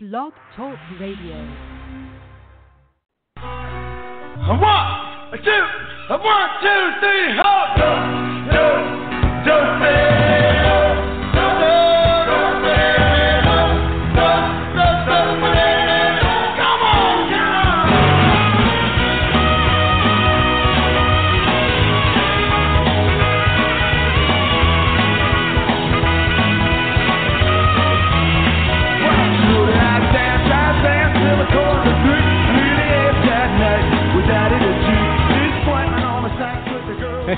Blog Talk Radio. A one, a two, a one, two, three, hold. Do,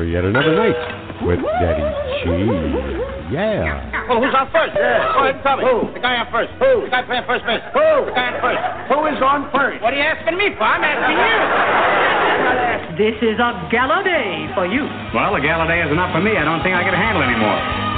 for yet another night with Daddy G. Yeah. Well, who's on first? Yeah. Go ahead and tell me. Who? The guy on first. Who? The guy playing first base. Who? The guy on first. Who is on first? What are you asking me for? I'm asking you. This is a gala day for you. Well, a gala day is enough for me. I don't think I can handle anymore.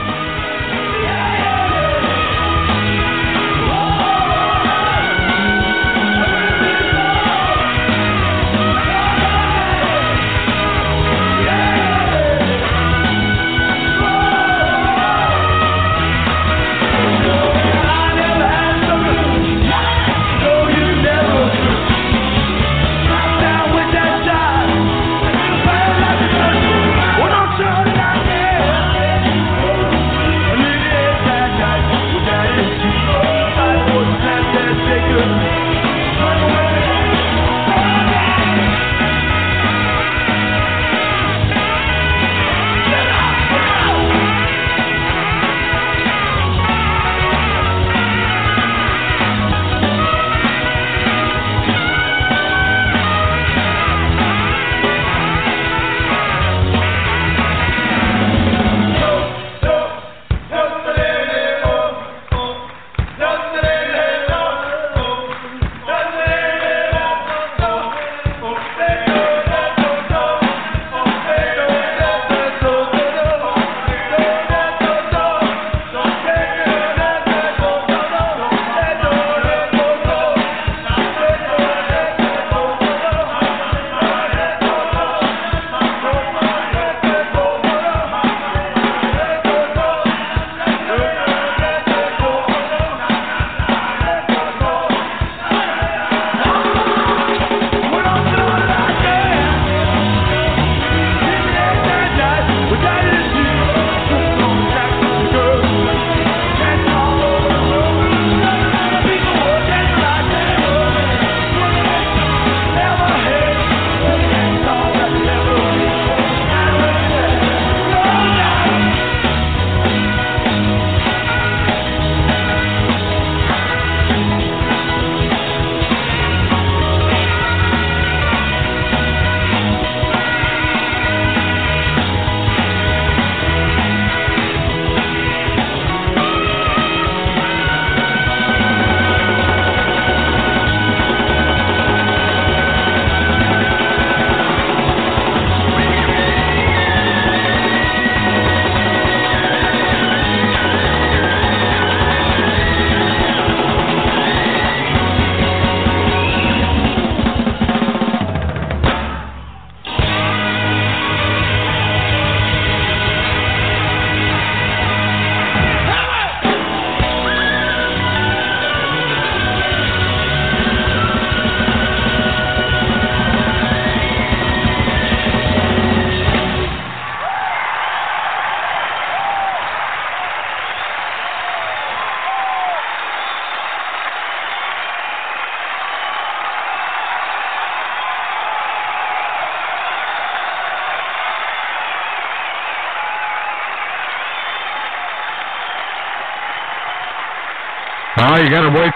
Oh, you gotta wait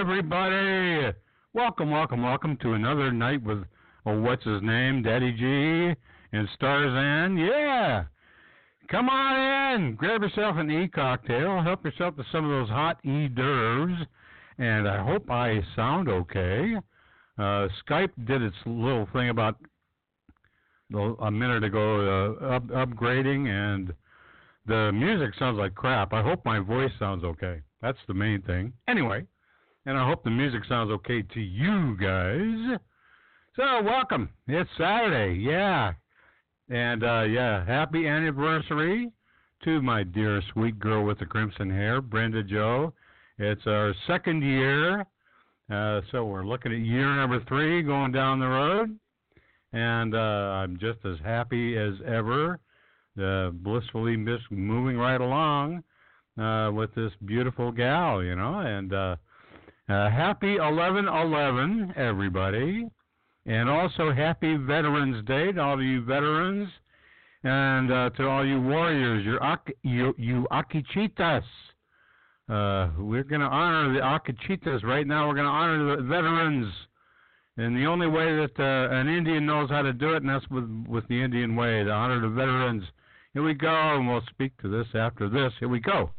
everybody! Welcome, welcome, welcome to another night with, oh, what's his name, Daddy G and Starzan. Yeah! Come on in! Grab yourself an E cocktail, help yourself to some of those hot E d'oeuvres, and I hope I sound okay. Uh, Skype did its little thing about a minute ago, uh, up, upgrading, and the music sounds like crap. I hope my voice sounds okay. That's the main thing. Anyway, and I hope the music sounds okay to you guys. So, welcome. It's Saturday. Yeah. And, uh, yeah, happy anniversary to my dear sweet girl with the crimson hair, Brenda Joe. It's our second year. Uh, so, we're looking at year number three going down the road. And uh, I'm just as happy as ever uh, blissfully mis- moving right along uh, with this beautiful gal, you know. And uh, happy 11-11, everybody, and also happy Veterans Day to all you veterans, and uh, to all you warriors, your you, you Akichitas. Uh, we're going to honor the Akichitas right now. We're going to honor the veterans. And the only way that uh, an Indian knows how to do it, and that's with with the Indian way, to honor the veterans. Here we go, and we'll speak to this after this. Here we go.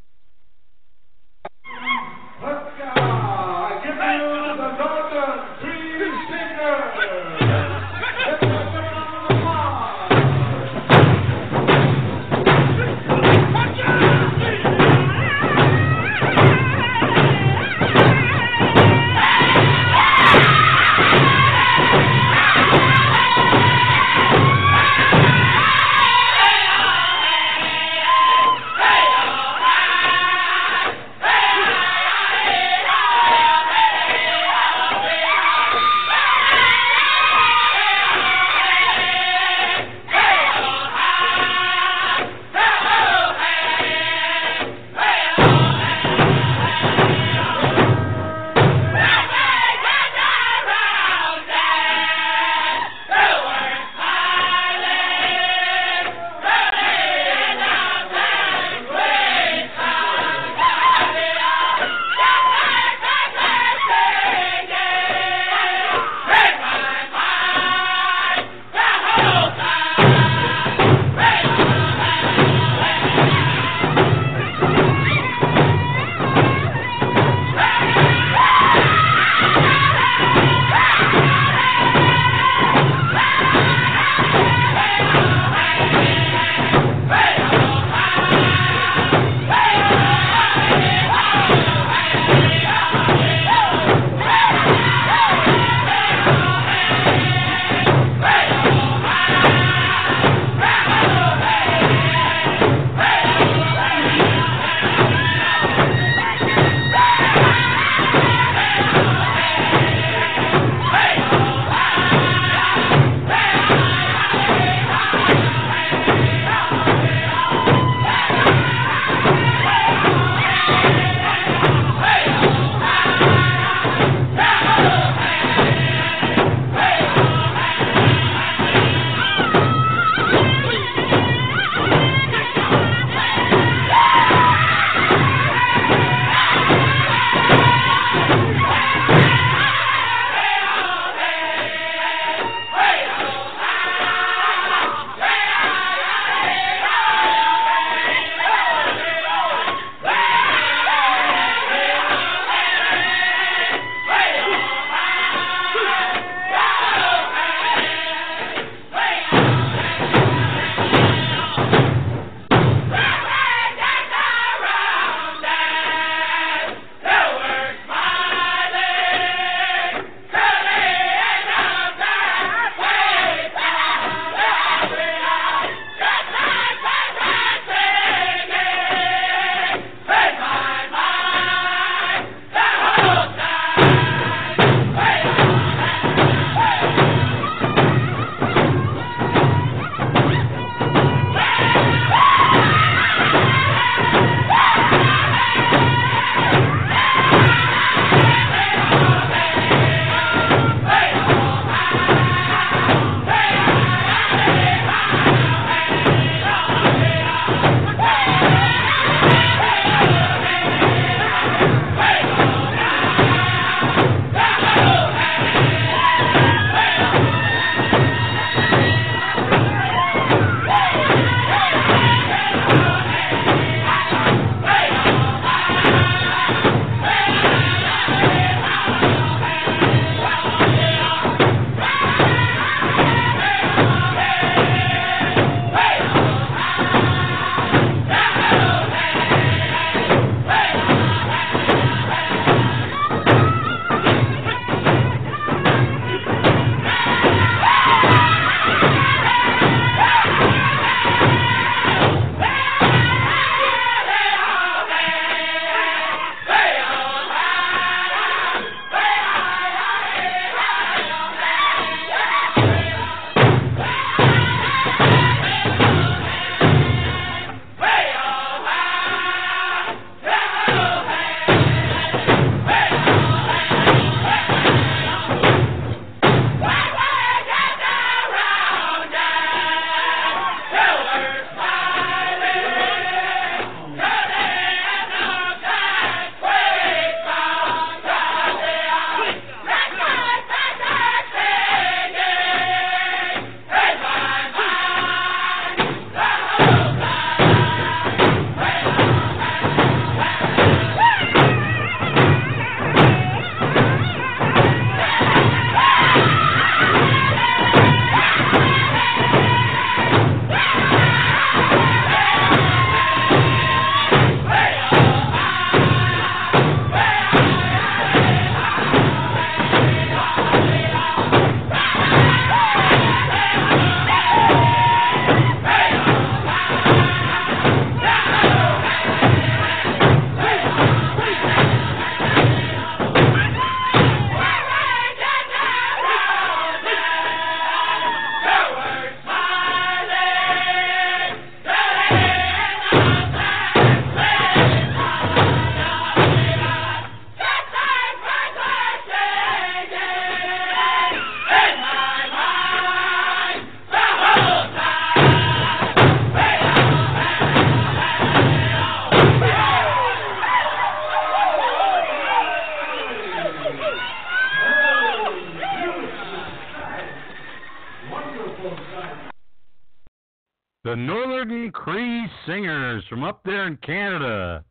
Singers from up there in Canada.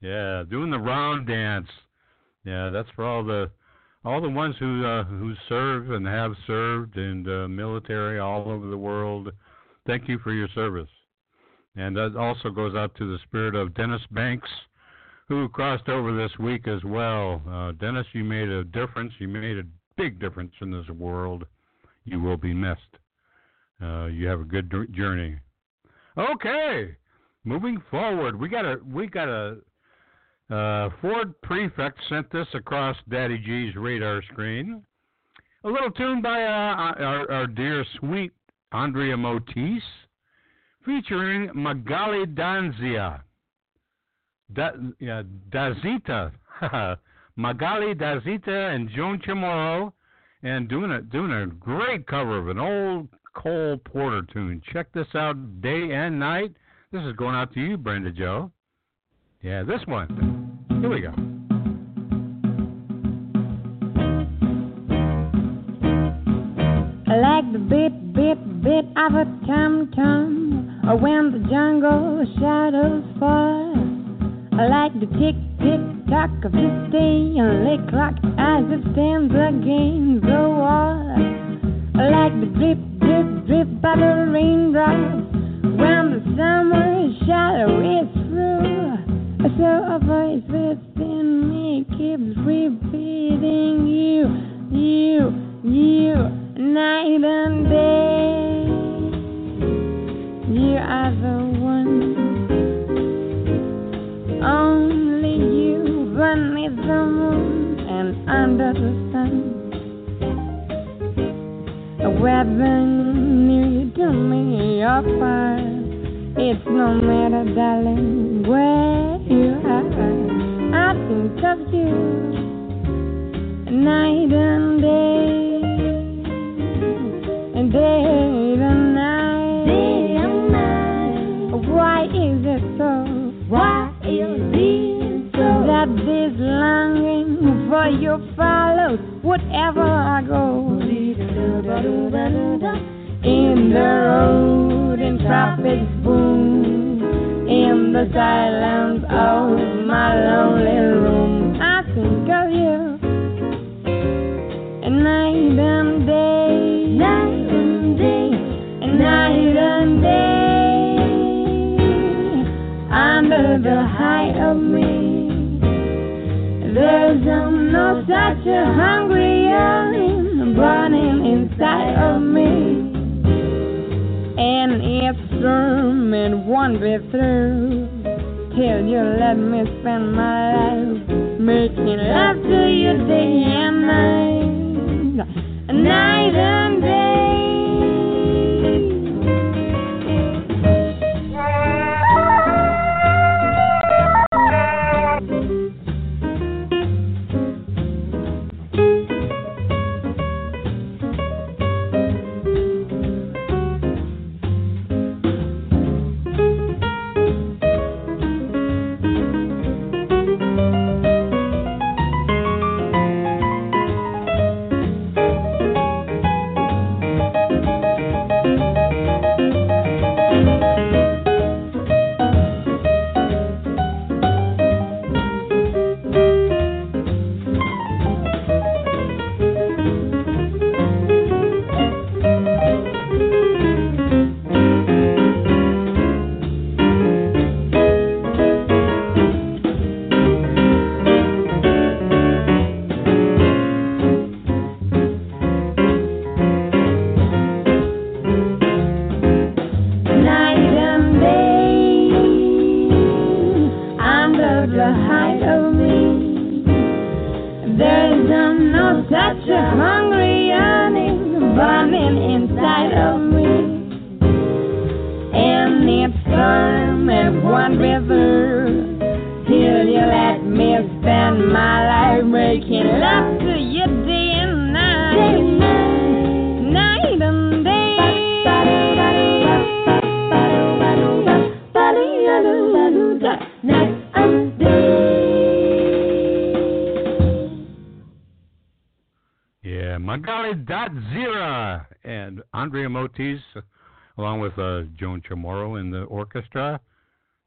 Yeah, doing the round dance. Yeah, that's for all the all the ones who uh, who serve and have served in the military all over the world. Thank you for your service. And that also goes out to the spirit of Dennis Banks, who crossed over this week as well. Uh, Dennis, you made a difference. You made a big difference in this world. You will be missed. Uh, you have a good journey. Okay, moving forward, we got a we got a uh, Ford Prefect sent this across Daddy G's radar screen. A little tune by uh, our, our dear sweet Andrea Motis, featuring Magali Danzia. Da, yeah, Dazita. Magali Dazita and Joan Chamorro, and doing a doing a great cover of an old Cole Porter tune. Check this out day and night. This is going out to you, Brenda Joe. Yeah, this one. Here we go. I like the beat, beat, beat of a tum tum, when the jungle shadows fall. I like the tick, tick, tock of the day and clock as it stands against the wall. I like the drip, drip, drip of the raindrops when the summer shadow is through. So a voice within me keeps repeating you, you, you, night and day. You are the one, only you beneath the moon and under the sun. Near you to me or far, it's no matter, darling, where you are. I think of you night and day, and day and night. Day and night. Why is it so? Why is it so that this longing for you follows whatever I go? In the road, in traffic boom, in the silence of my lonely room, I think of you. And night and day, night and day, and night and day, under the height of me. There's no such a hungry yearning burning inside of me. And it's firm and won't be through till you let me spend my life making love to you day and night, night and day. Such a hungry yearning burning inside of me. And it's firm and one river till you let me spend my life making love Magali Datzira and Andrea Motis along with uh, Joan Chamorro in the orchestra.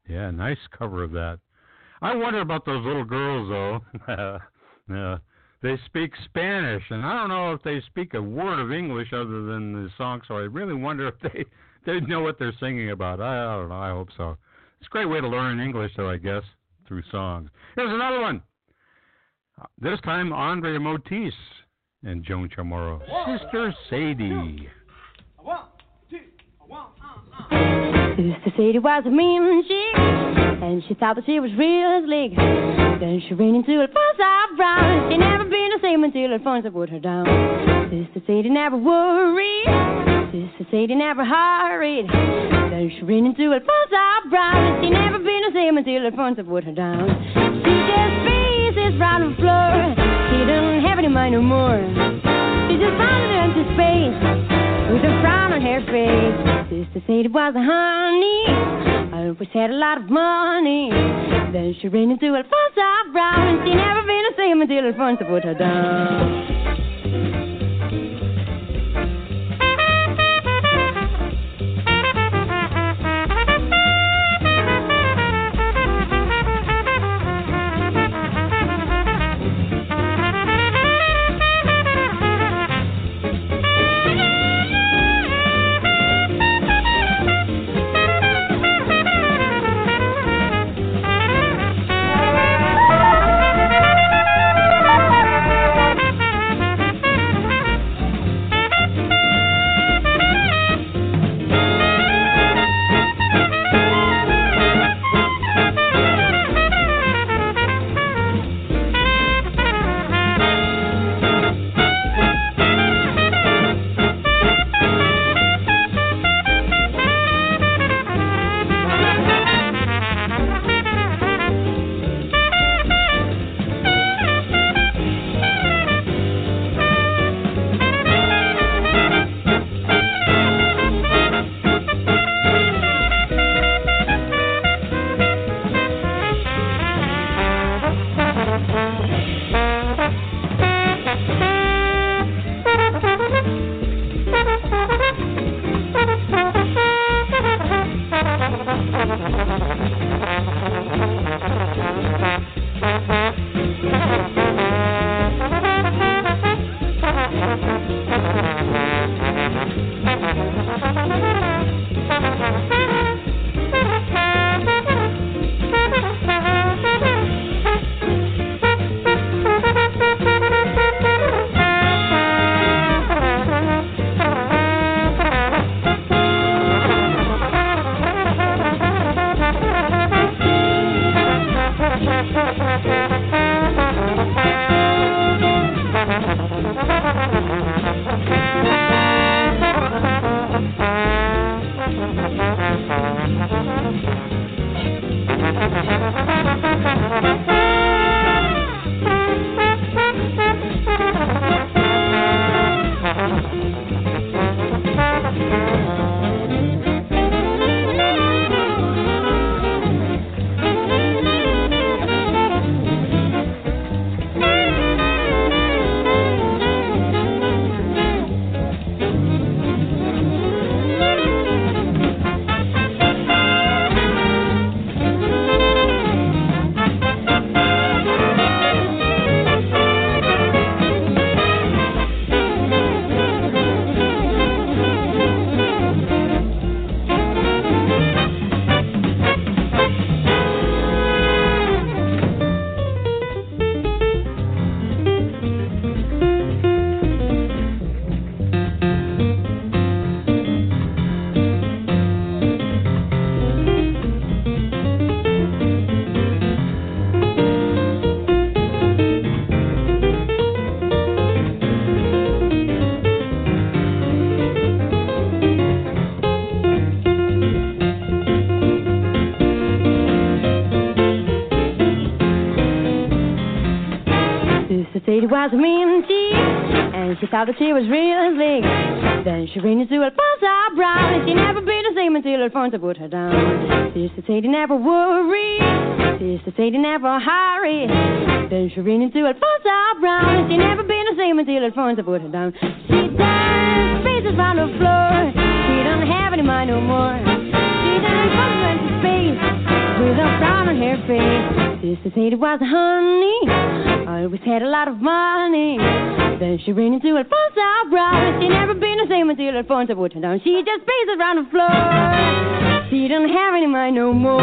Yeah, nice cover of that. I wonder about those little girls, though. uh, they speak Spanish, and I don't know if they speak a word of English other than the song. So I really wonder if they they know what they're singing about. I, I don't know. I hope so. It's a great way to learn English, though, I guess, through songs. Here's another one. This time, Andrea Motis and Joan Chamorro. Sister Sadie. One, two, one, uh, uh. Sister Sadie was a mean chick, and she thought that she was real slick. Then she ran into Alfonso Brown. She never been the same until Alfonso put her down. Sister Sadie never worried. Sister Sadie never hurried. Then she ran into Alfonso Brown. She never been the same until Alfonso put her down. She just faces round the floor. She don't have any mind no more. She just found it into space with a frown on her face. Sister Sadie was a honey. I always had a lot of money. Then she ran into Alfonso Brown. She never been the same until Alfonso put her down. Thought that she was real slick. Then she ran into Alfonso Brown, and she never been the same until Alfonso put her down. Sister Sadie never worried, Sister Sadie never hurried. Then she ran into Alfonso Brown, and she never been the same until Alfonso put her down. She danced faces on the floor, she don't have any mind no more. She done went to space with a frown on her face. Sister said it was honey. Always had a lot of money. Then she ran into Alfonso brother. She never been the same until Alfonso put her down. She just paces around the floor. She don't have any mind no more.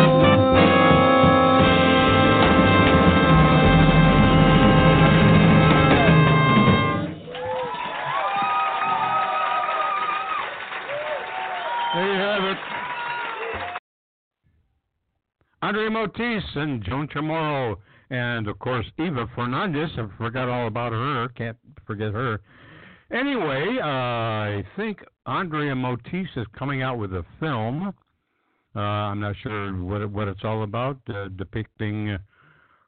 There you have it. Andre Motis and Joan Chamorro, and of course Eva Fernandez. I forgot all about her. Can't forget her. Anyway, uh, I think Andrea Motis is coming out with a film. Uh, I'm not sure what it, what it's all about, uh, depicting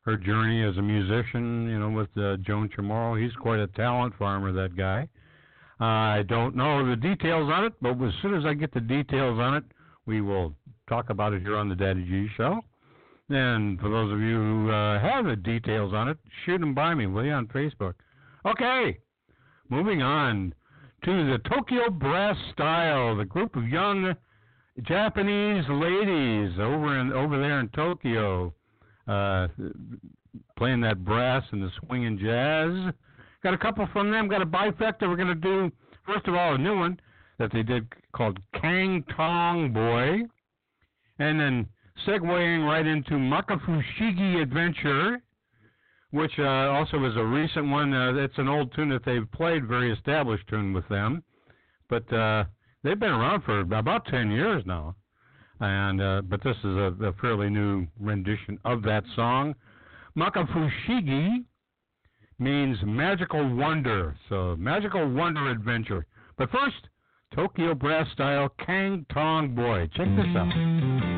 her journey as a musician. You know, with uh, Joan Chamorro. He's quite a talent farmer, that guy. I don't know the details on it, but as soon as I get the details on it, we will talk about it here on the Daddy G Show. And for those of you who uh, have the details on it, shoot them by me, will you, on Facebook? Okay, moving on to the Tokyo Brass Style, the group of young Japanese ladies over in over there in Tokyo, uh, playing that brass and the swinging jazz. Got a couple from them. Got a bifecta. We're to do, first of all, a new one that they did called Kang Tong Boy. And then segueing right into Makafushigi Adventure, which uh, also is a recent one. Uh, it's an old tune that they've played, very established tune with them. But uh, they've been around for about 10 years now. And uh, But this is a, a fairly new rendition of that song. Makafushigi means magical wonder. So, magical wonder adventure. But first, Tokyo Brass Style Kang Tong Boy. Check this out.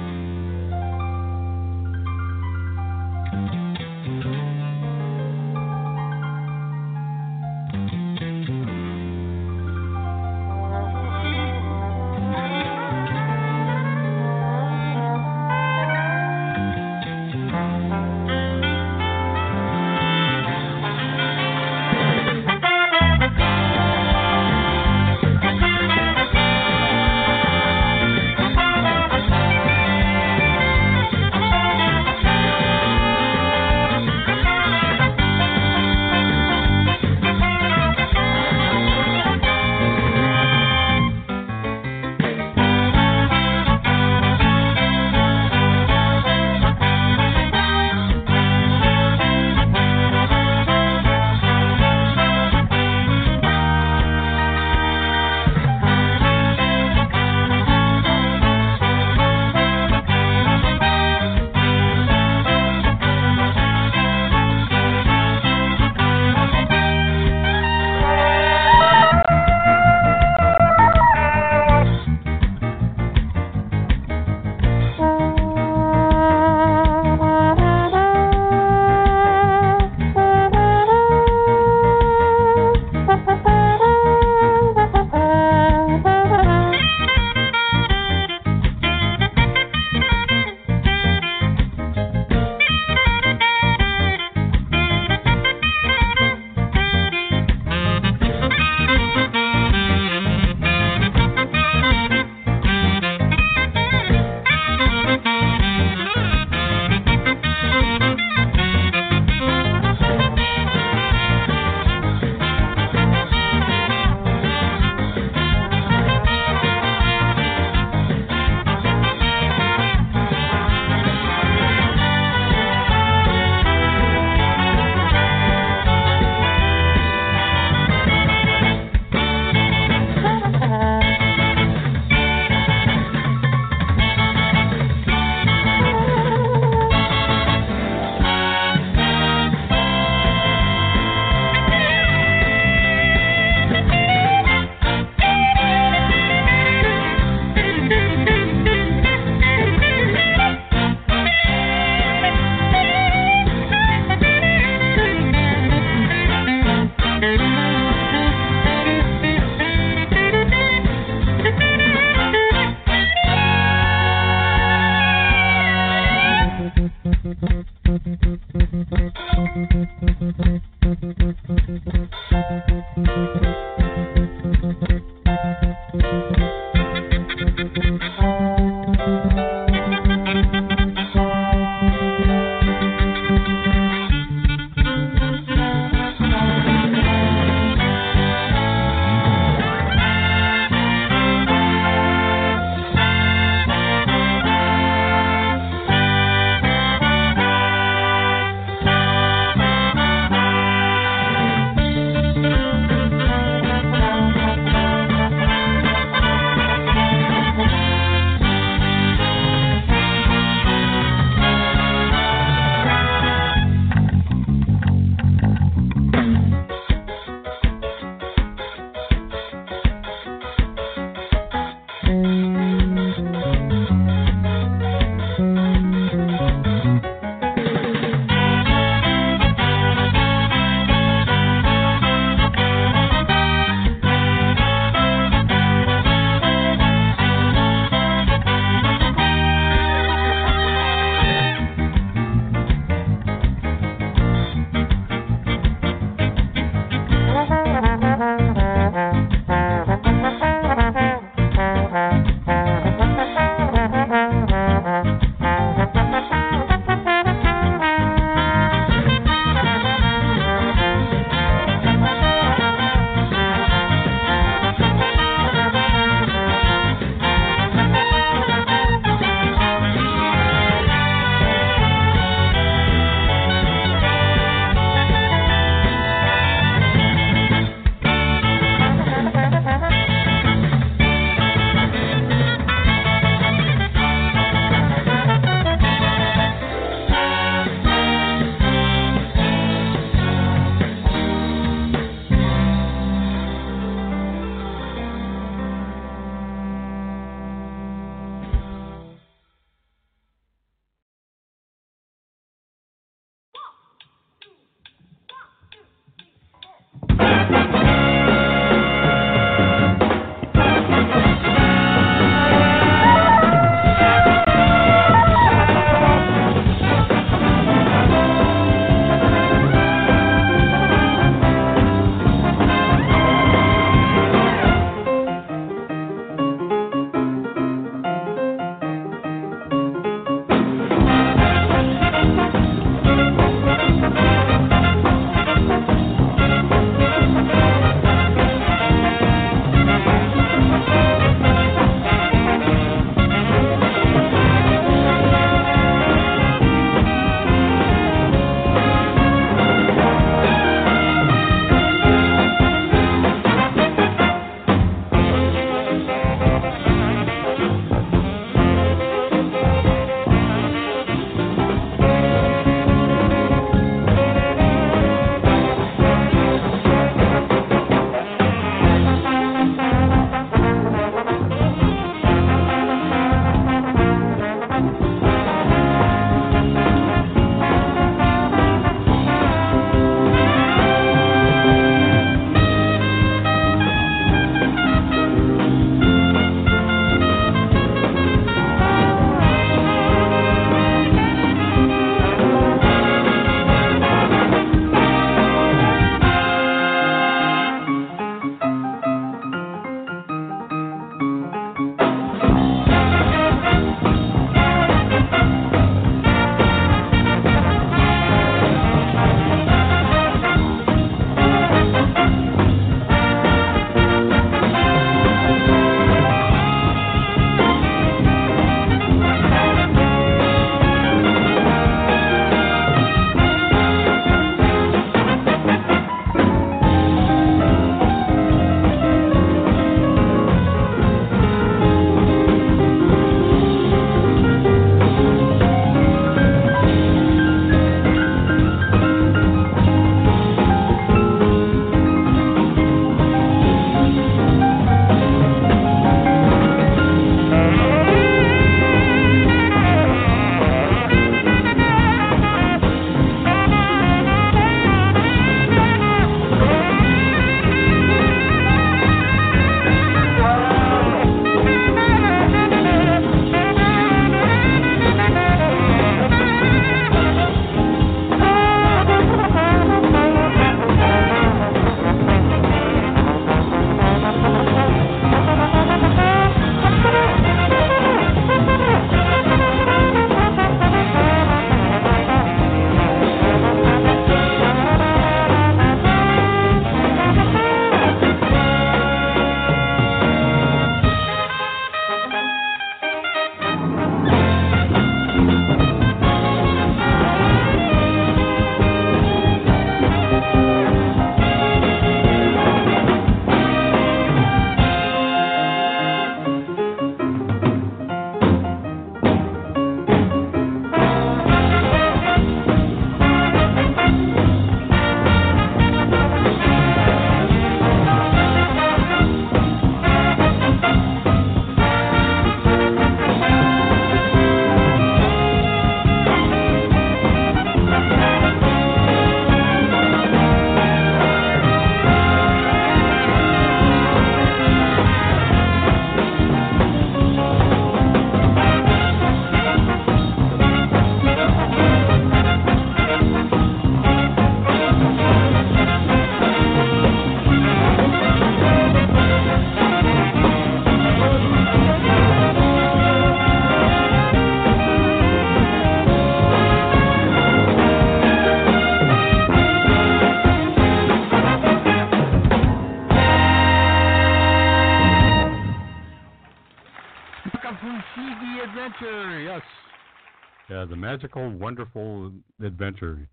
magical, wonderful adventure.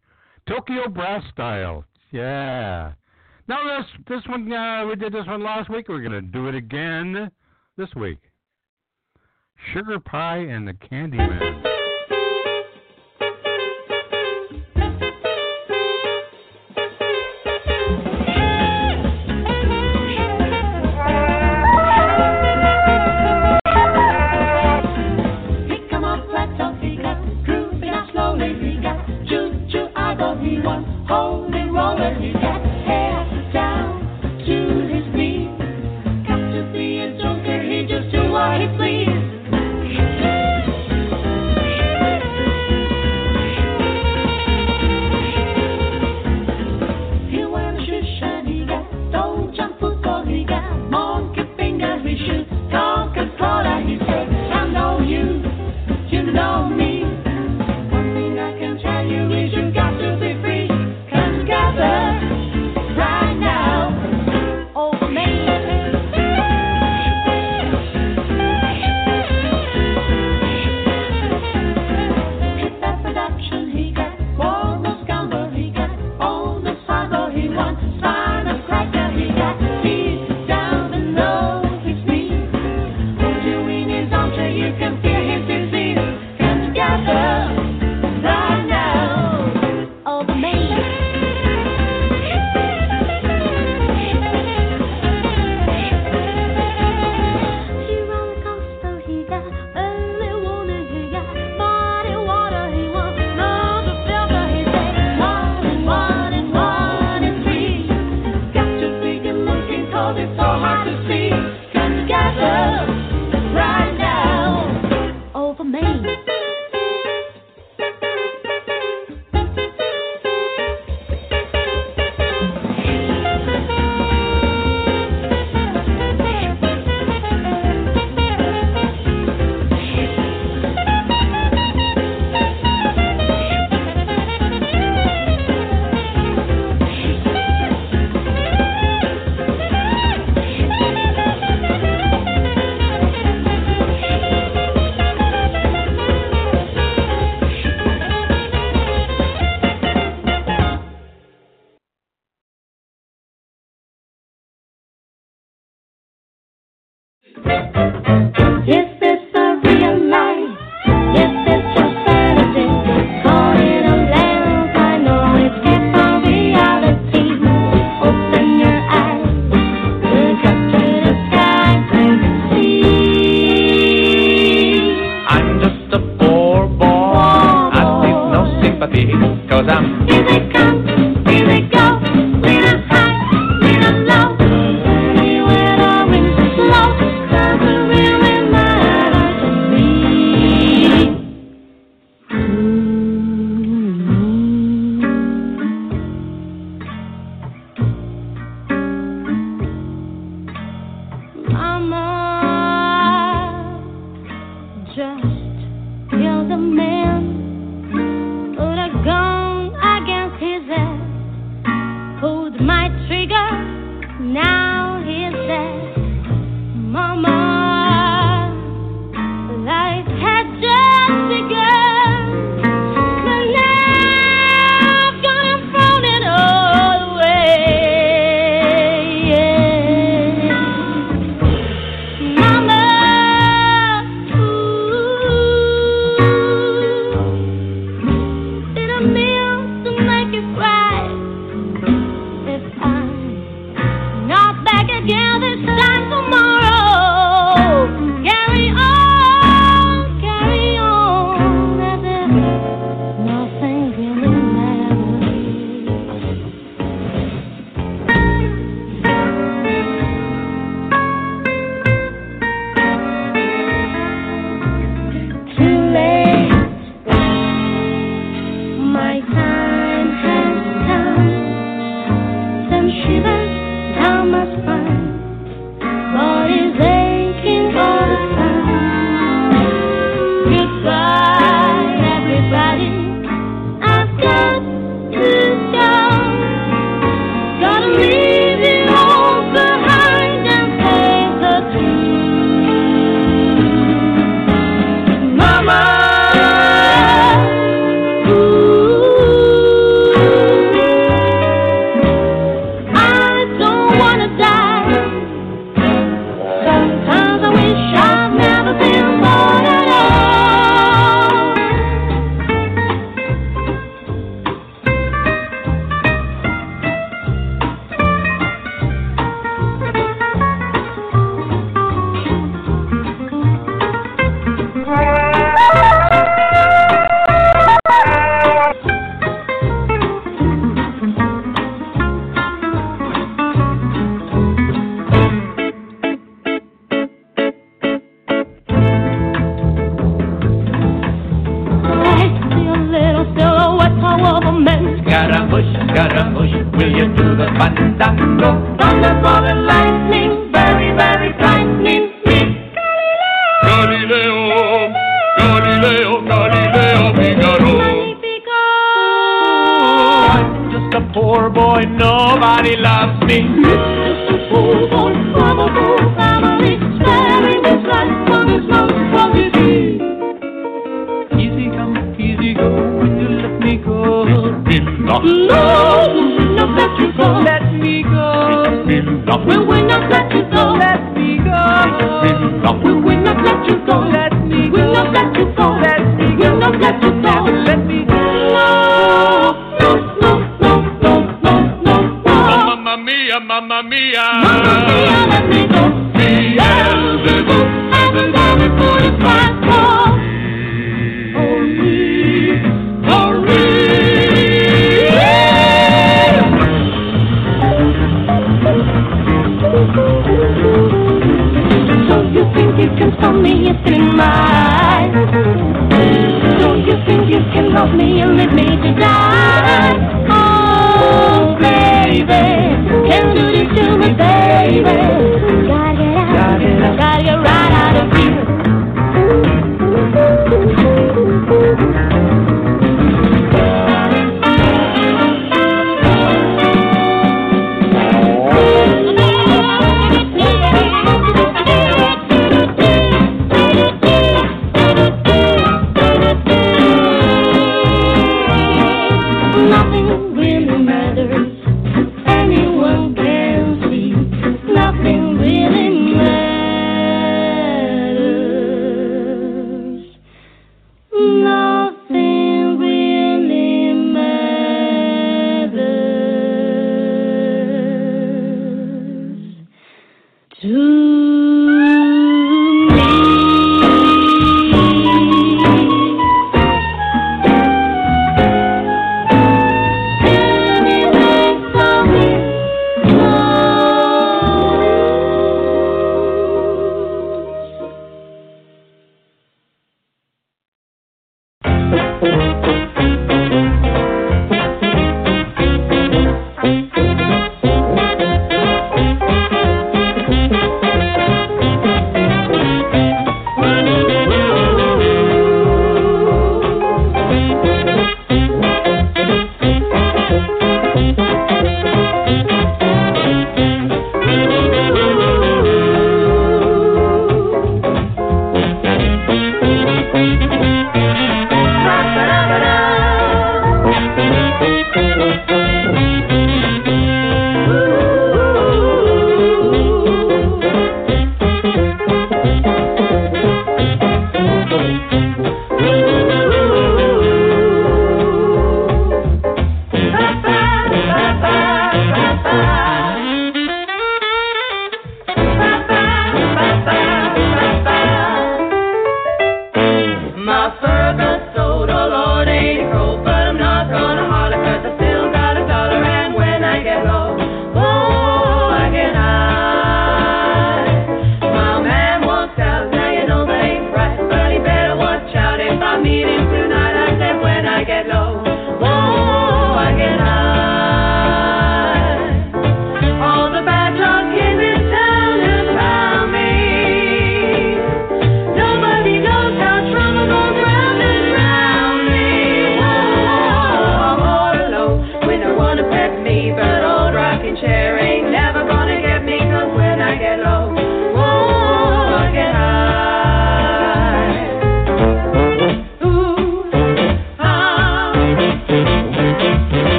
Tokyo Brass style. Yeah. Now this this one uh, we did this one last week. We're gonna do it again this week. Sugar pie and the Candyman.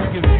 Of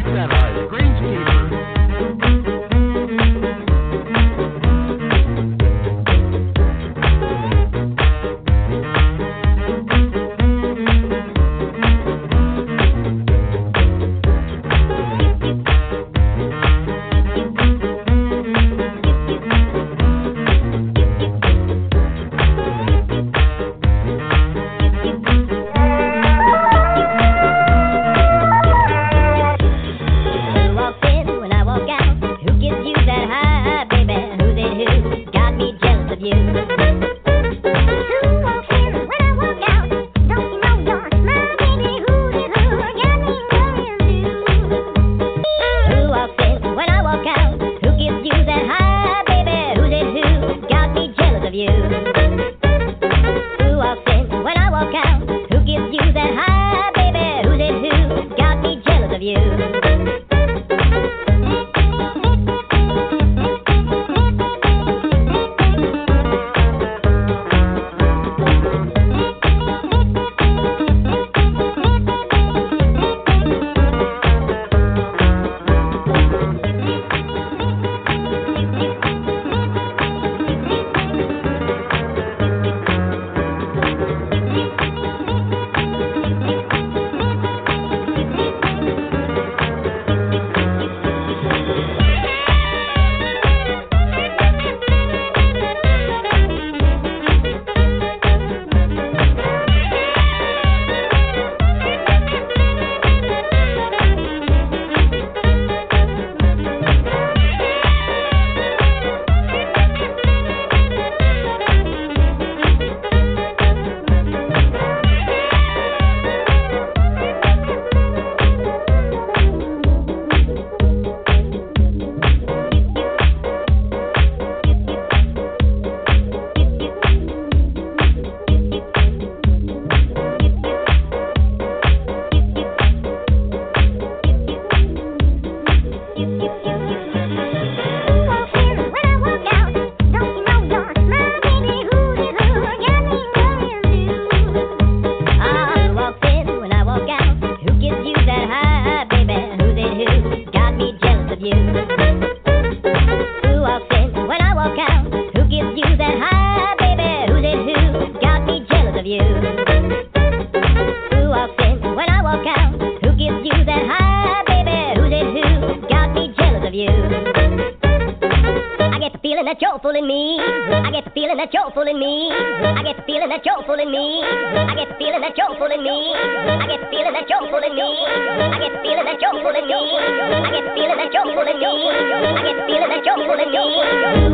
feeling that you're fooling me. I get the feeling that you're fooling me. I get the feeling that you're fooling me. Who walks in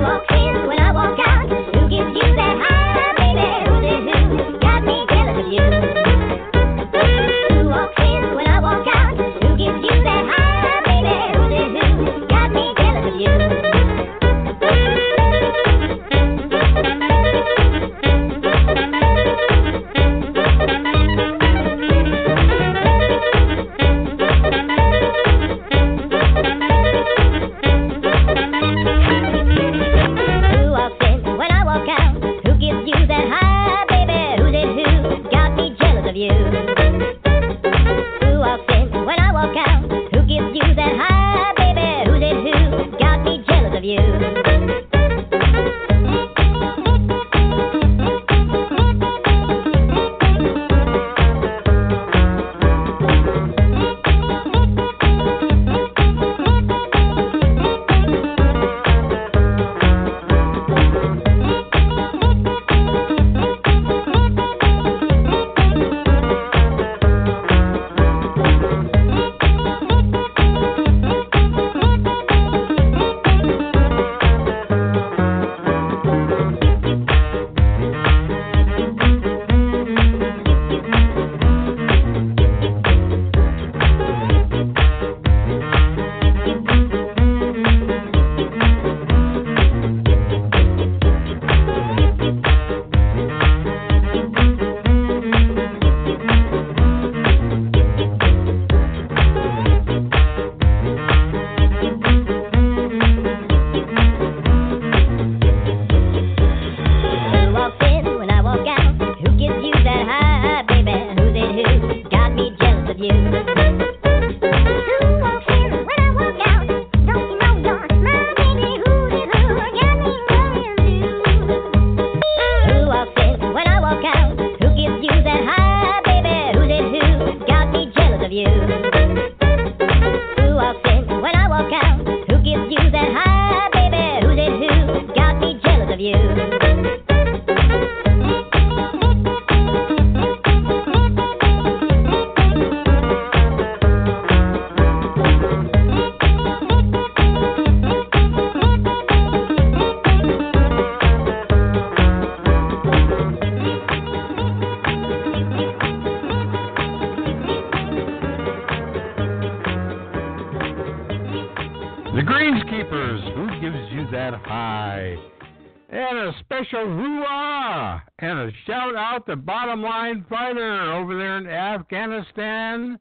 Afghanistan.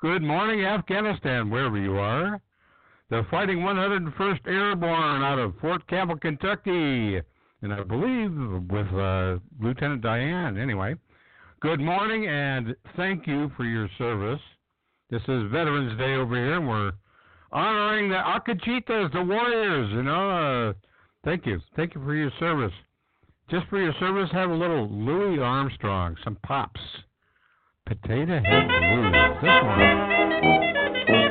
Good morning, Afghanistan, wherever you are. The Fighting 101st Airborne out of Fort Campbell, Kentucky. And I believe with uh, Lieutenant Diane. Anyway, good morning and thank you for your service. This is Veterans Day over here, and we're honoring the Akachitas, the warriors, you know. Uh, thank you. Thank you for your service. Just for your service, have a little Louis Armstrong, some pops. Potato Head Blues. This one.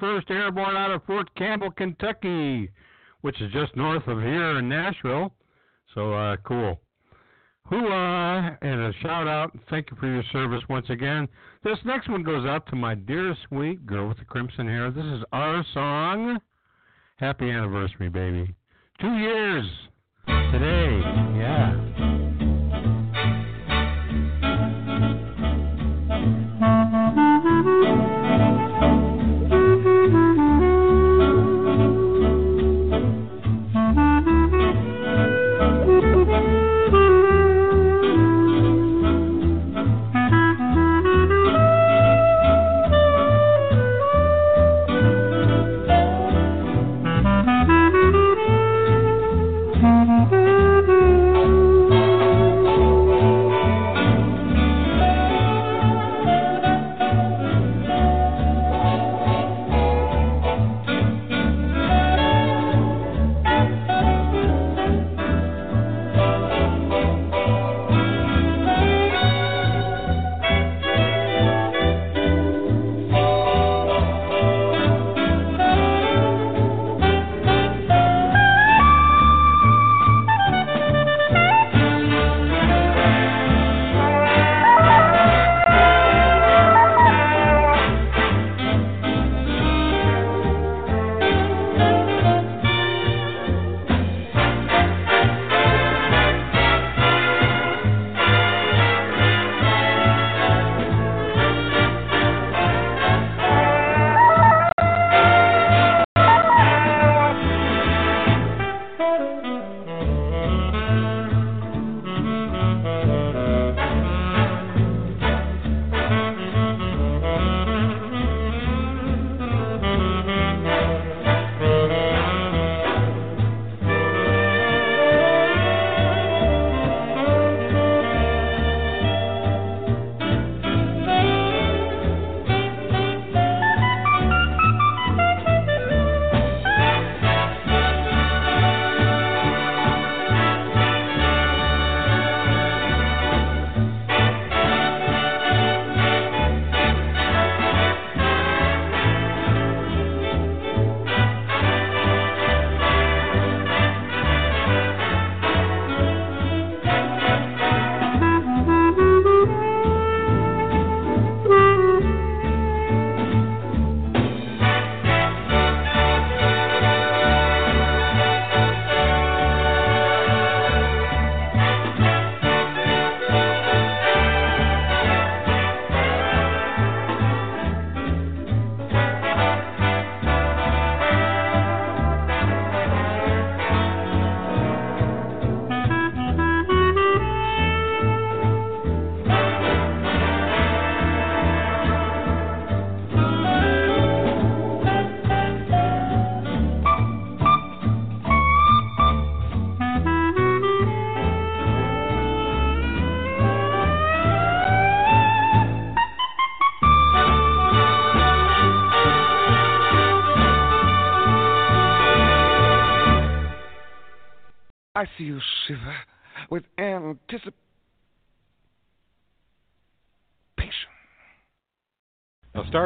101st Airborne out of Fort Campbell, Kentucky, which is just north of here in Nashville. So uh, cool. Hoorah! And a shout out. Thank you for your service once again. This next one goes out to my dear sweet girl with the crimson hair. This is our song. Happy anniversary, baby. Two years today. Yeah.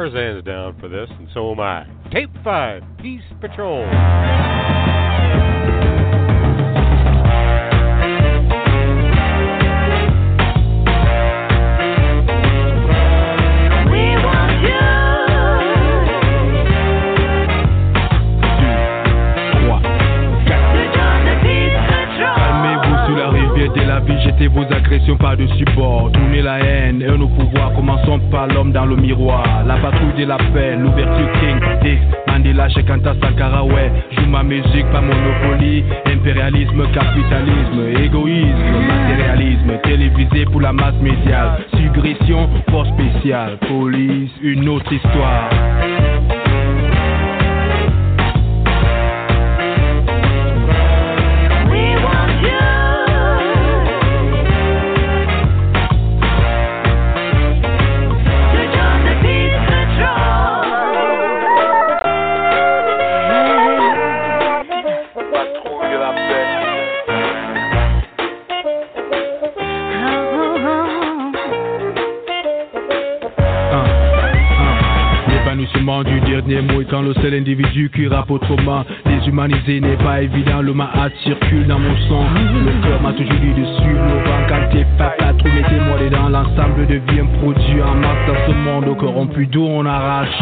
Now, Starzan's down for this, and so am I. Tape 5, Peace Patrol. Calmez-vous sous la rivière de la vie, jetez vos agressions par-dessus bord. Tournez la haine et nos pouvoirs, commençons par l'homme dans le miroir. La patrouille de la paix, l'ouverture King, Dix, Mandela, Shekanta, Sankara, ouais. Joue ma musique, pas monopoly. Impérialisme, capitalisme, égoïsme, matérialisme. Télévisé pour la masse médiale. Suggestion, force spéciale. Police, une autre histoire. Le seul individu qui rappe autrement. Déshumanisé n'est pas évident, le mahat circule dans mon sang. Le cœur m'a toujours dit de suivre le vent quand t'es papa, trop mettez-moi dedans. L'ensemble devient produit en masse dans ce monde corrompu d'où on arrache.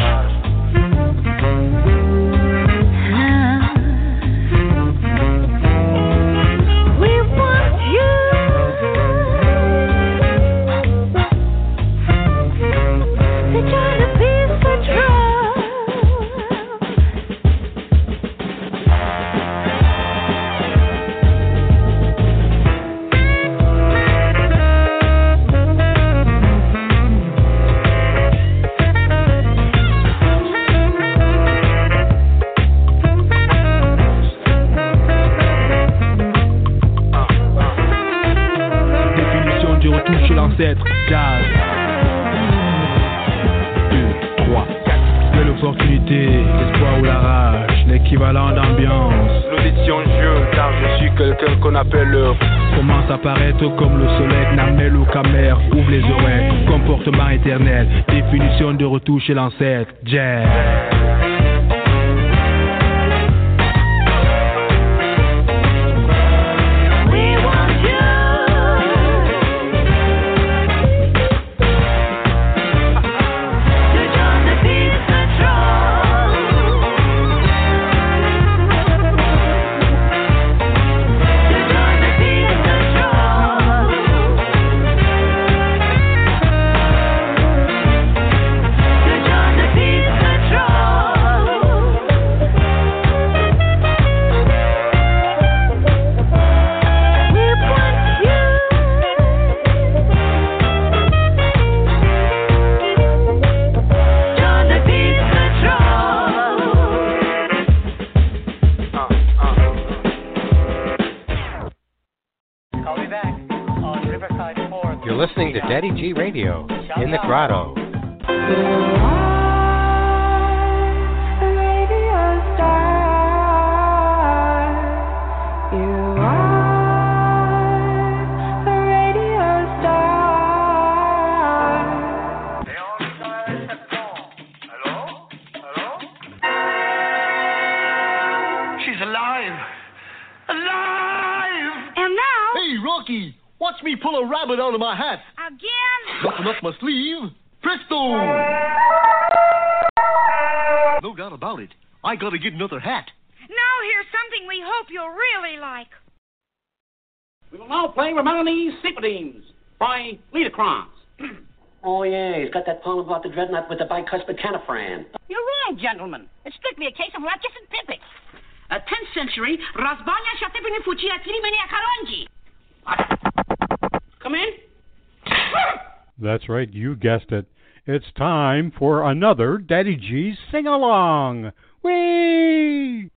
Time for another Daddy G's sing along. Whee!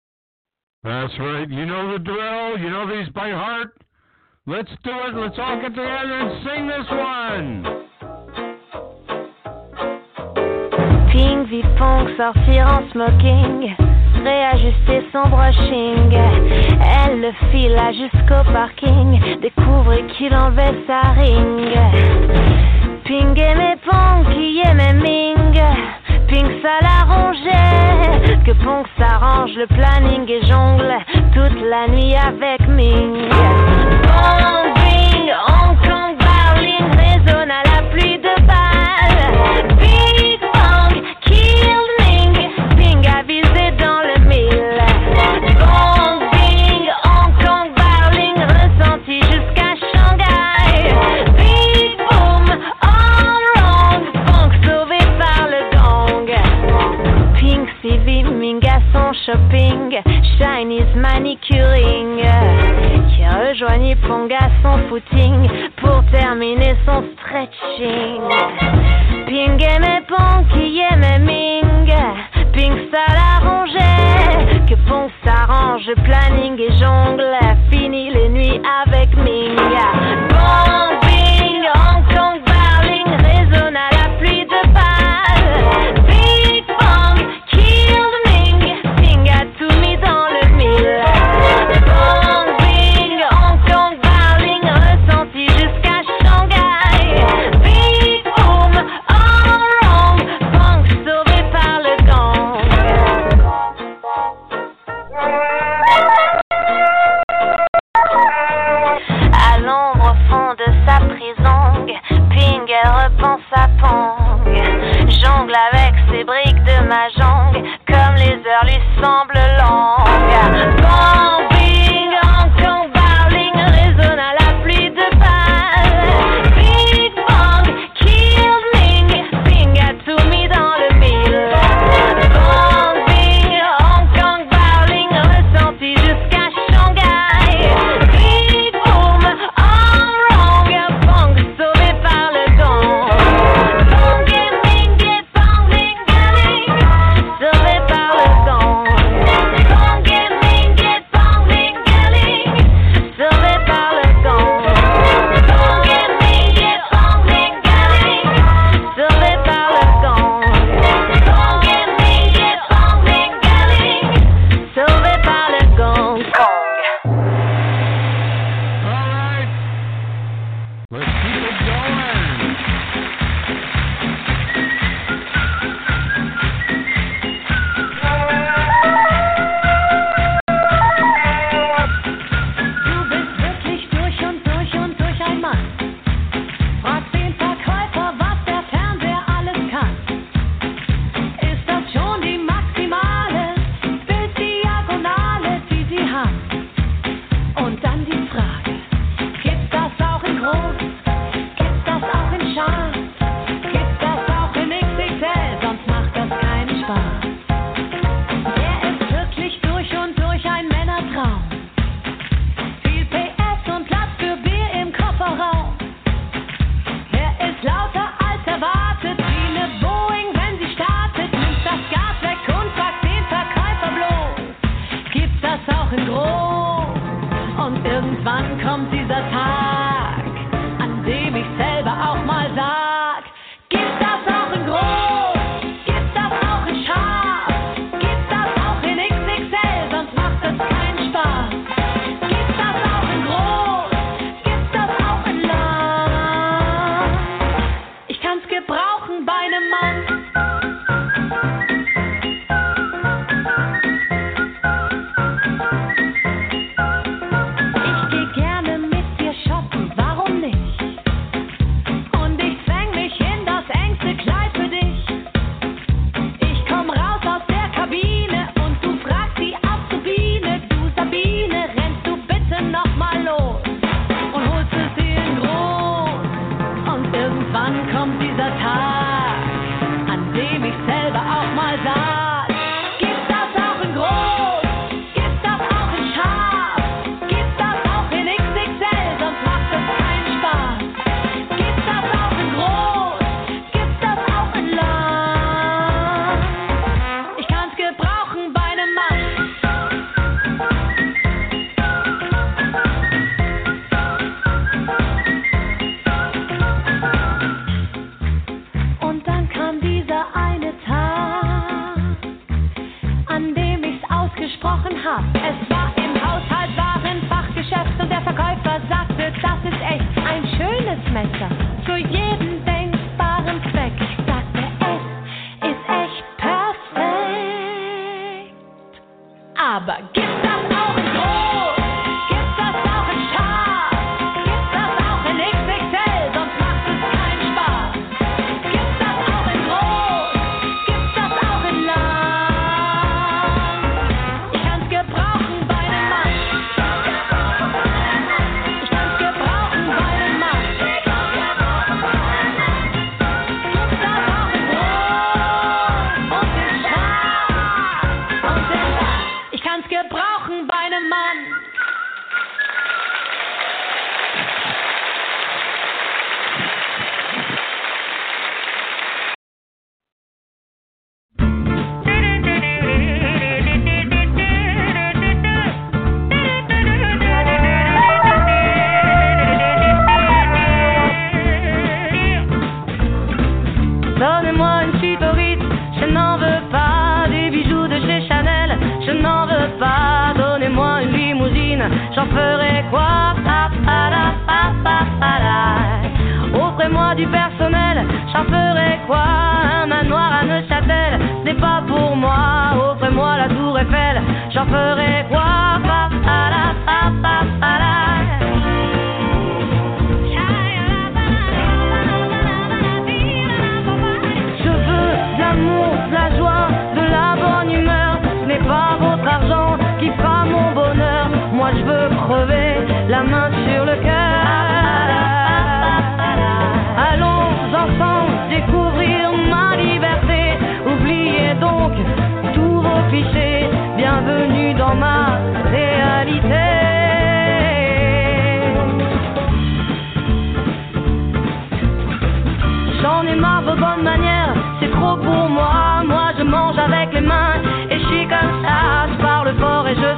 That's right. You know the drill. You know these by heart. Let's do it. Let's all get together and sing this one. Ping, Vipong, sortir en smoking, réajuster son brushing. Elle le fila jusqu'au parking, découvre qu'il enlevait sa ring. Ping aimait Pong, qui aimait Ming. Ping ça l'arrangeait, que Pong s'arrange, le planning et jongle toute la nuit avec Ming. Qui rejoignit Pong à son footing pour terminer son stretching. Ping aimait Pong qui aimait Ming. Ping ça l'arrangeait. Que Pong s'arrange, planning et jongle. Fini les nuits avec Ming. come Jesus high.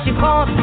You call.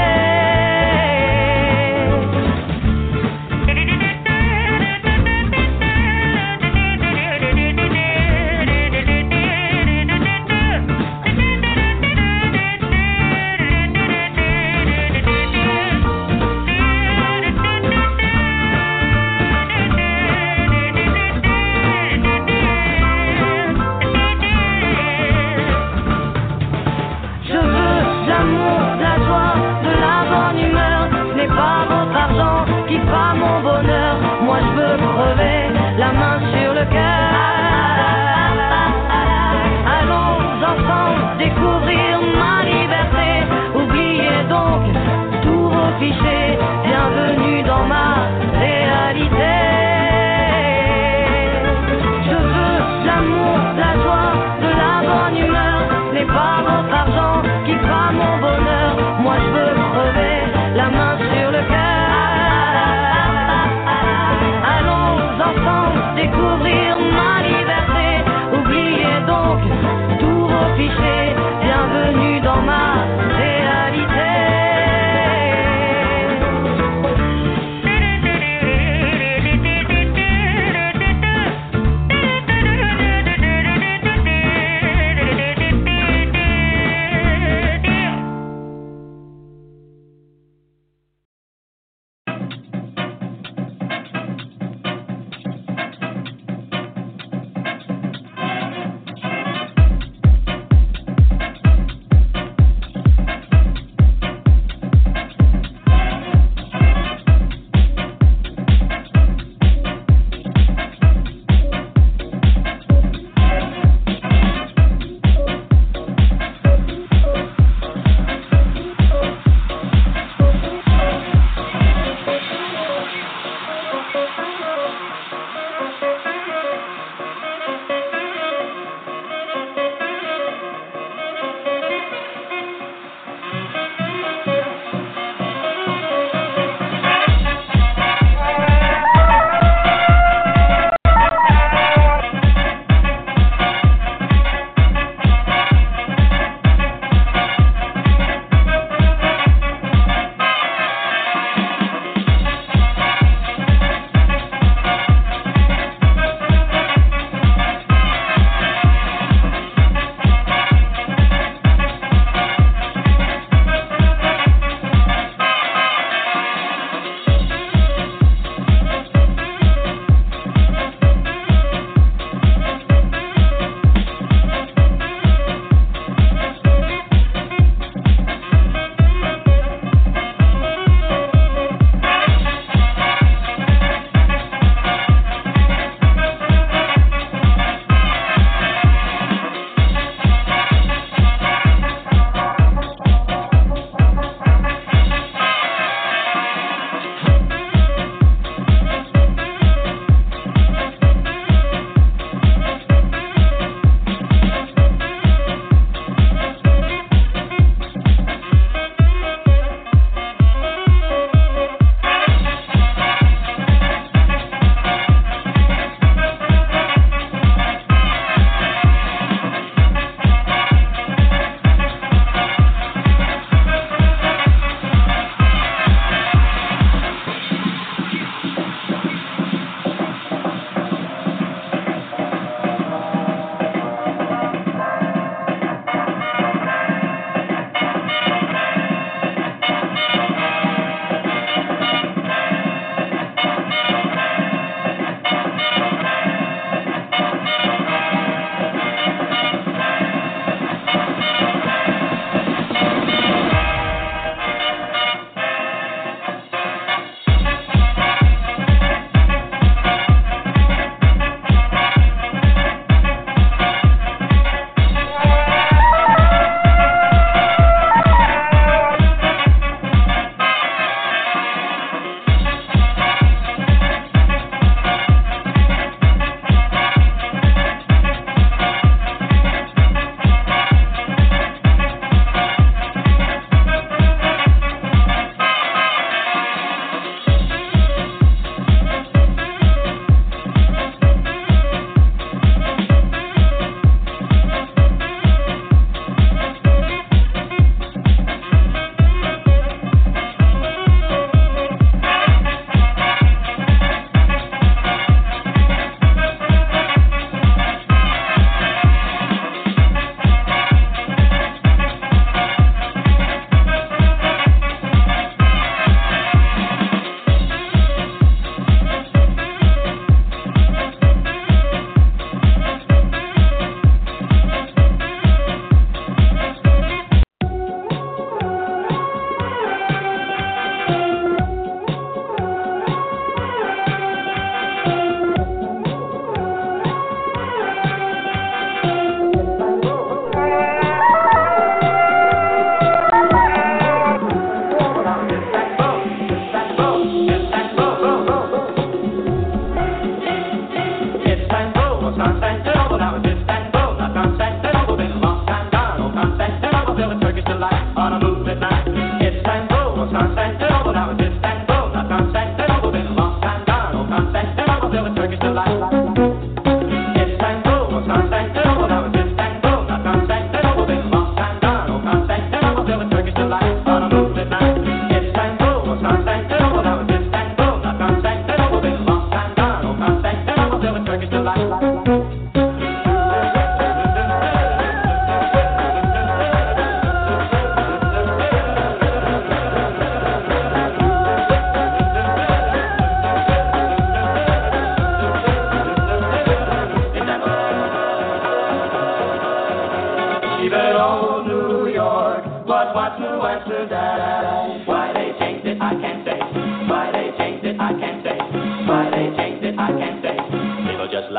Bienvenue dans ma réalité. Je veux l'amour, la joie, de la bonne humeur, mais pas votre argent qui fera mon bonheur. Moi je veux crever la main sur le cœur. Allons ensemble découvrir ma liberté. Oubliez donc tous vos clichés. Bienvenue dans ma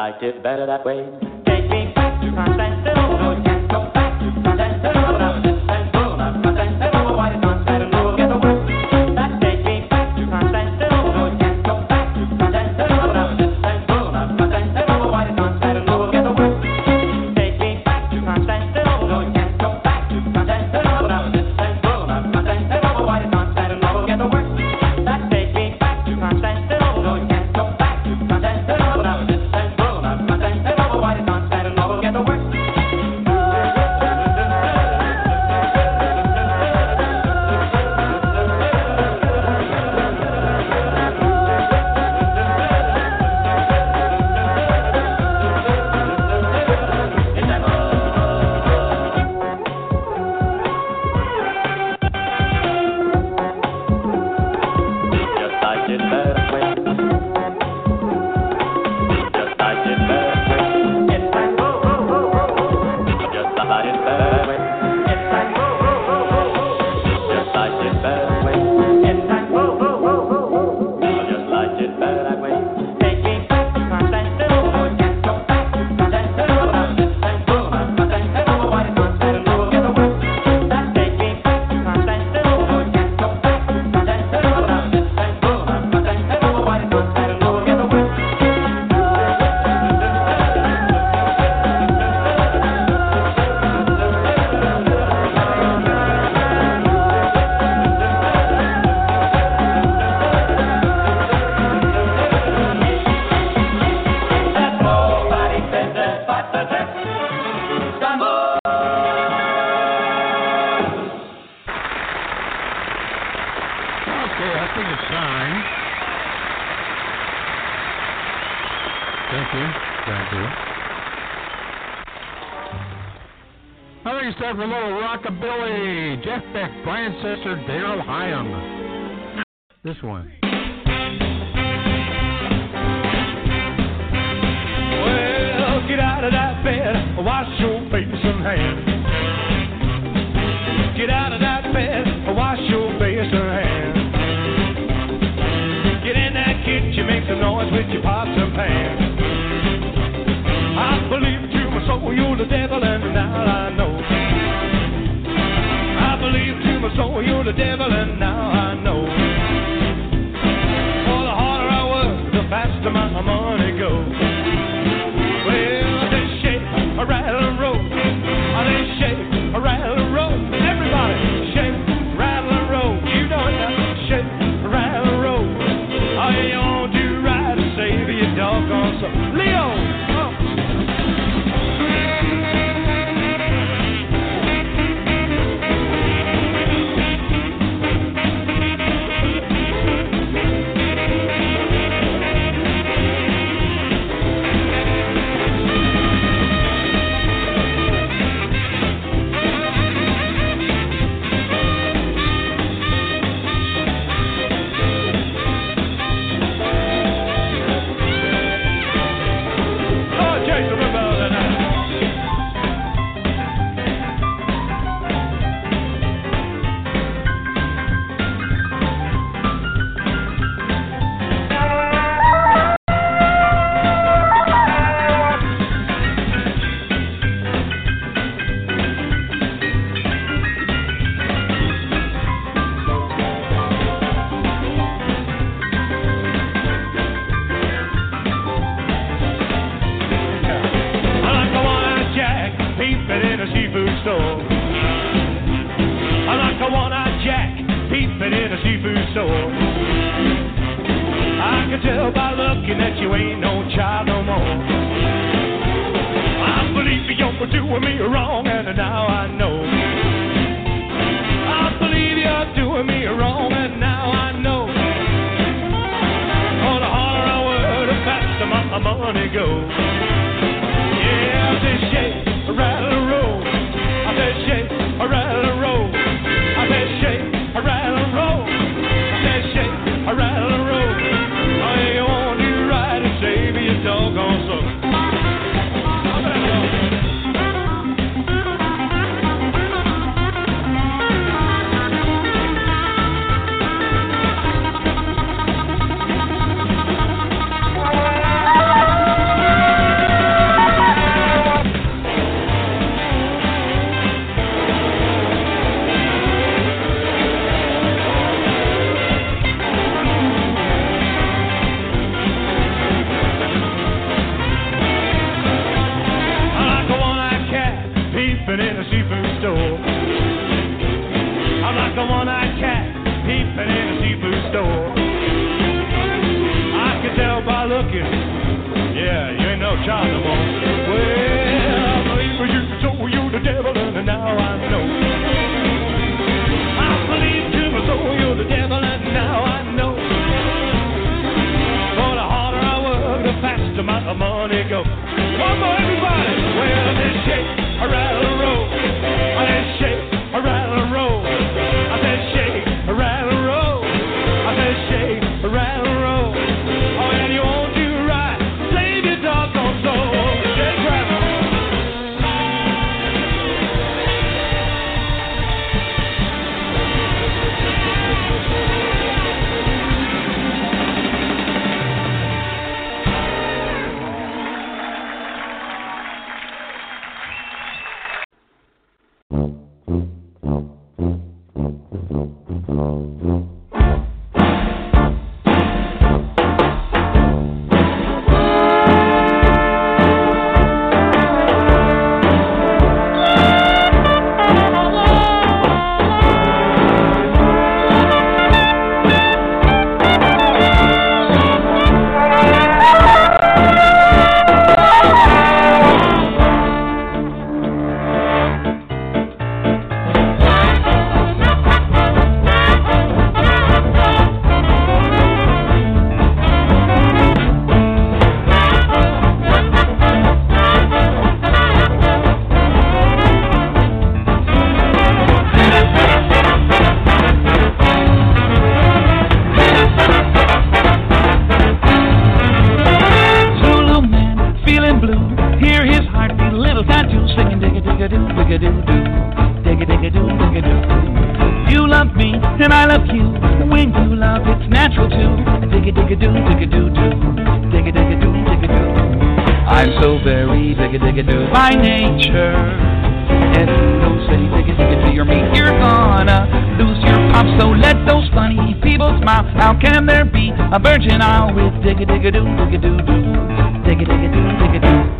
like it better that way. Take me back to my senses. Brian's Sister Daryl Hyam. This one. doo, digga digga doo, digga doo doo, digga digga doo, digga doo. I'm so very digga digga doo by nature. If you say digga digga to your meat, you're gonna lose your pop. So let those funny people smile. How can there be a virgin isle with digga digga doo, digga doo doo, digga digga doo, digga doo?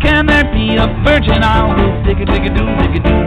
can there be a virgin? isle dig a dig a doo dig a doo.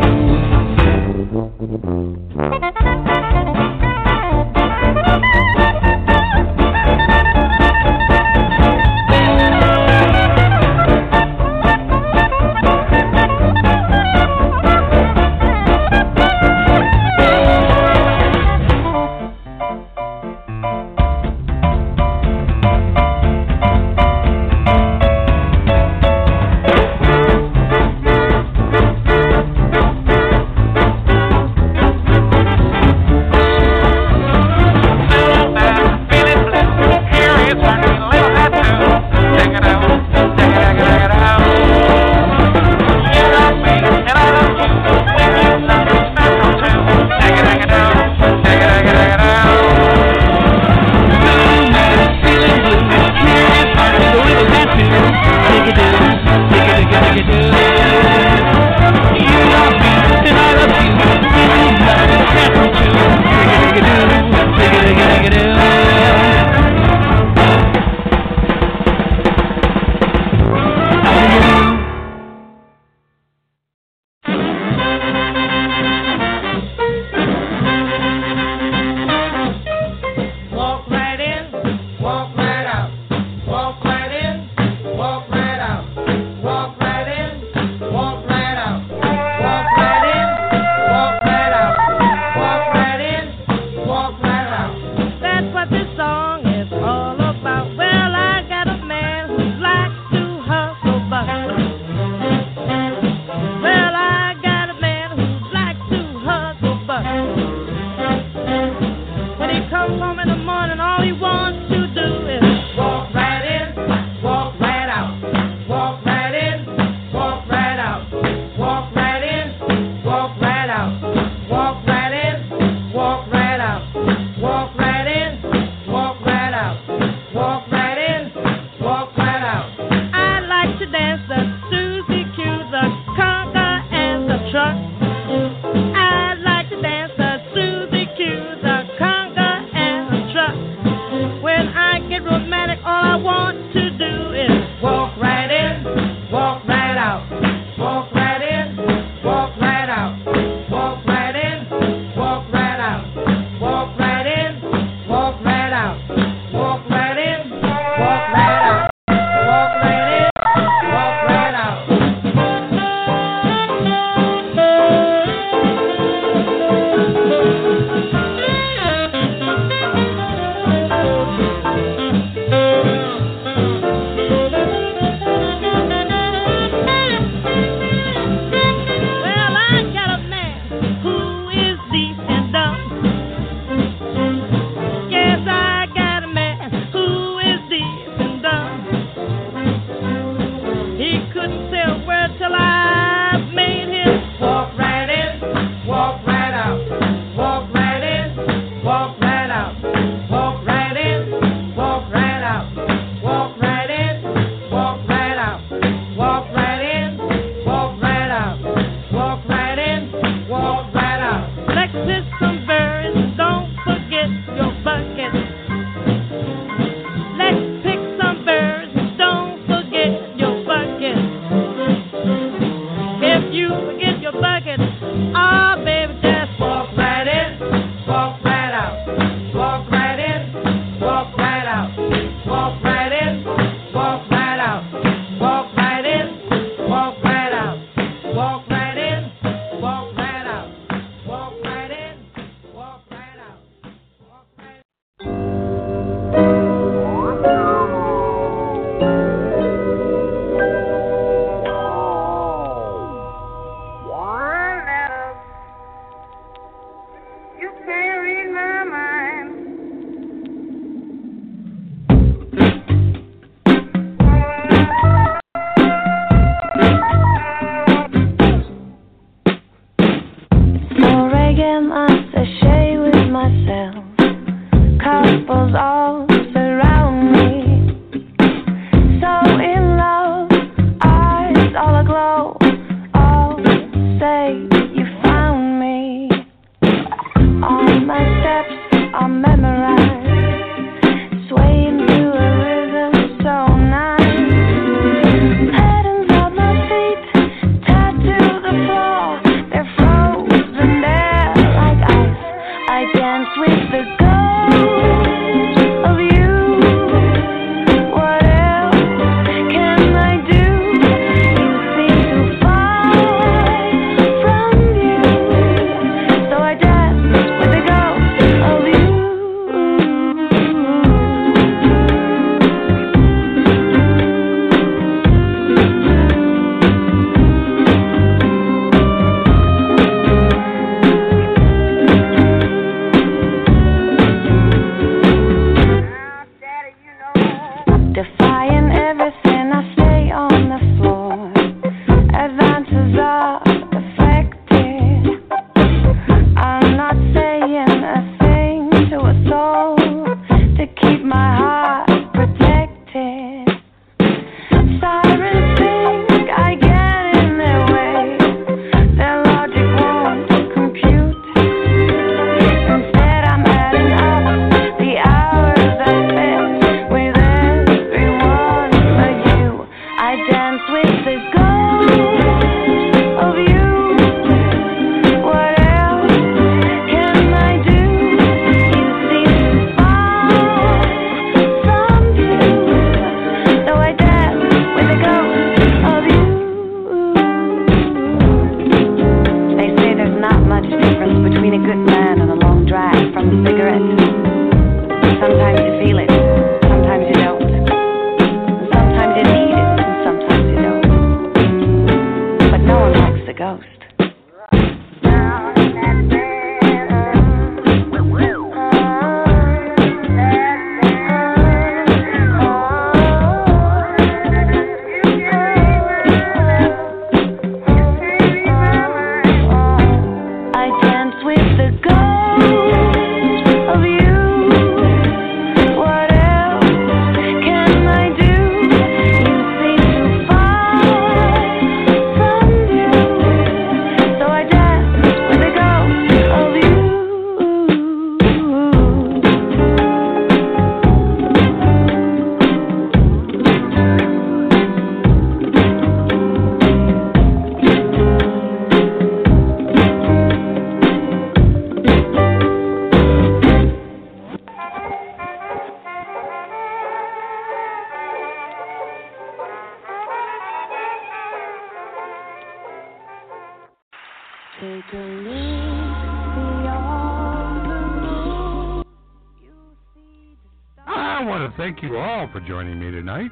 Joining me tonight.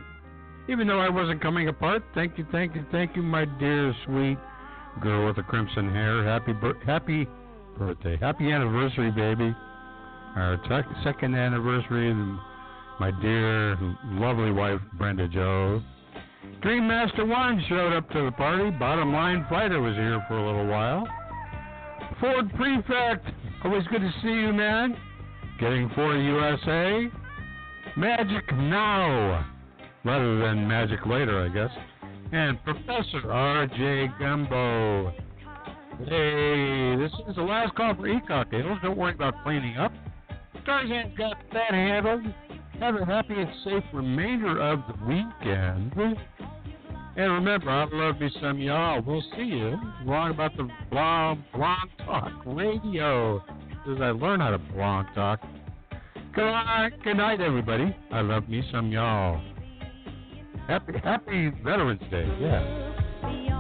Even though I wasn't coming apart, thank you, thank you, thank you, my dear, sweet girl with the crimson hair. Happy, bir- happy birthday, happy anniversary, baby. Our t- second anniversary, and my dear, lovely wife, Brenda Joe. Dream Master One showed up to the party. Bottom Line Fighter was here for a little while. Ford Prefect, always good to see you, man. Getting for USA. Magic Now, rather than Magic Later, I guess. And Professor R.J. Gumbo. Hey, this is the last call for e-cocktails. Don't worry about cleaning up. Starzan's got that handled. Have a happy and safe remainder of the weekend. And remember, I love me some y'all. We'll see you. Wrong about the blog, blog talk radio. As I learn how to blog talk. Good night, everybody. I love me some y'all. Happy Happy Veterans Day. Yeah.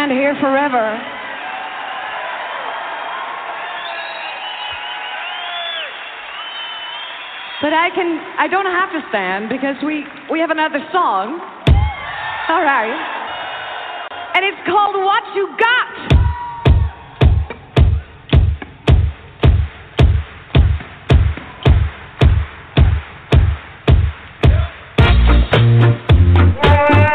stand here forever. But I can I don't have to stand because we, we have another song. All right. And it's called What You Got. Yeah.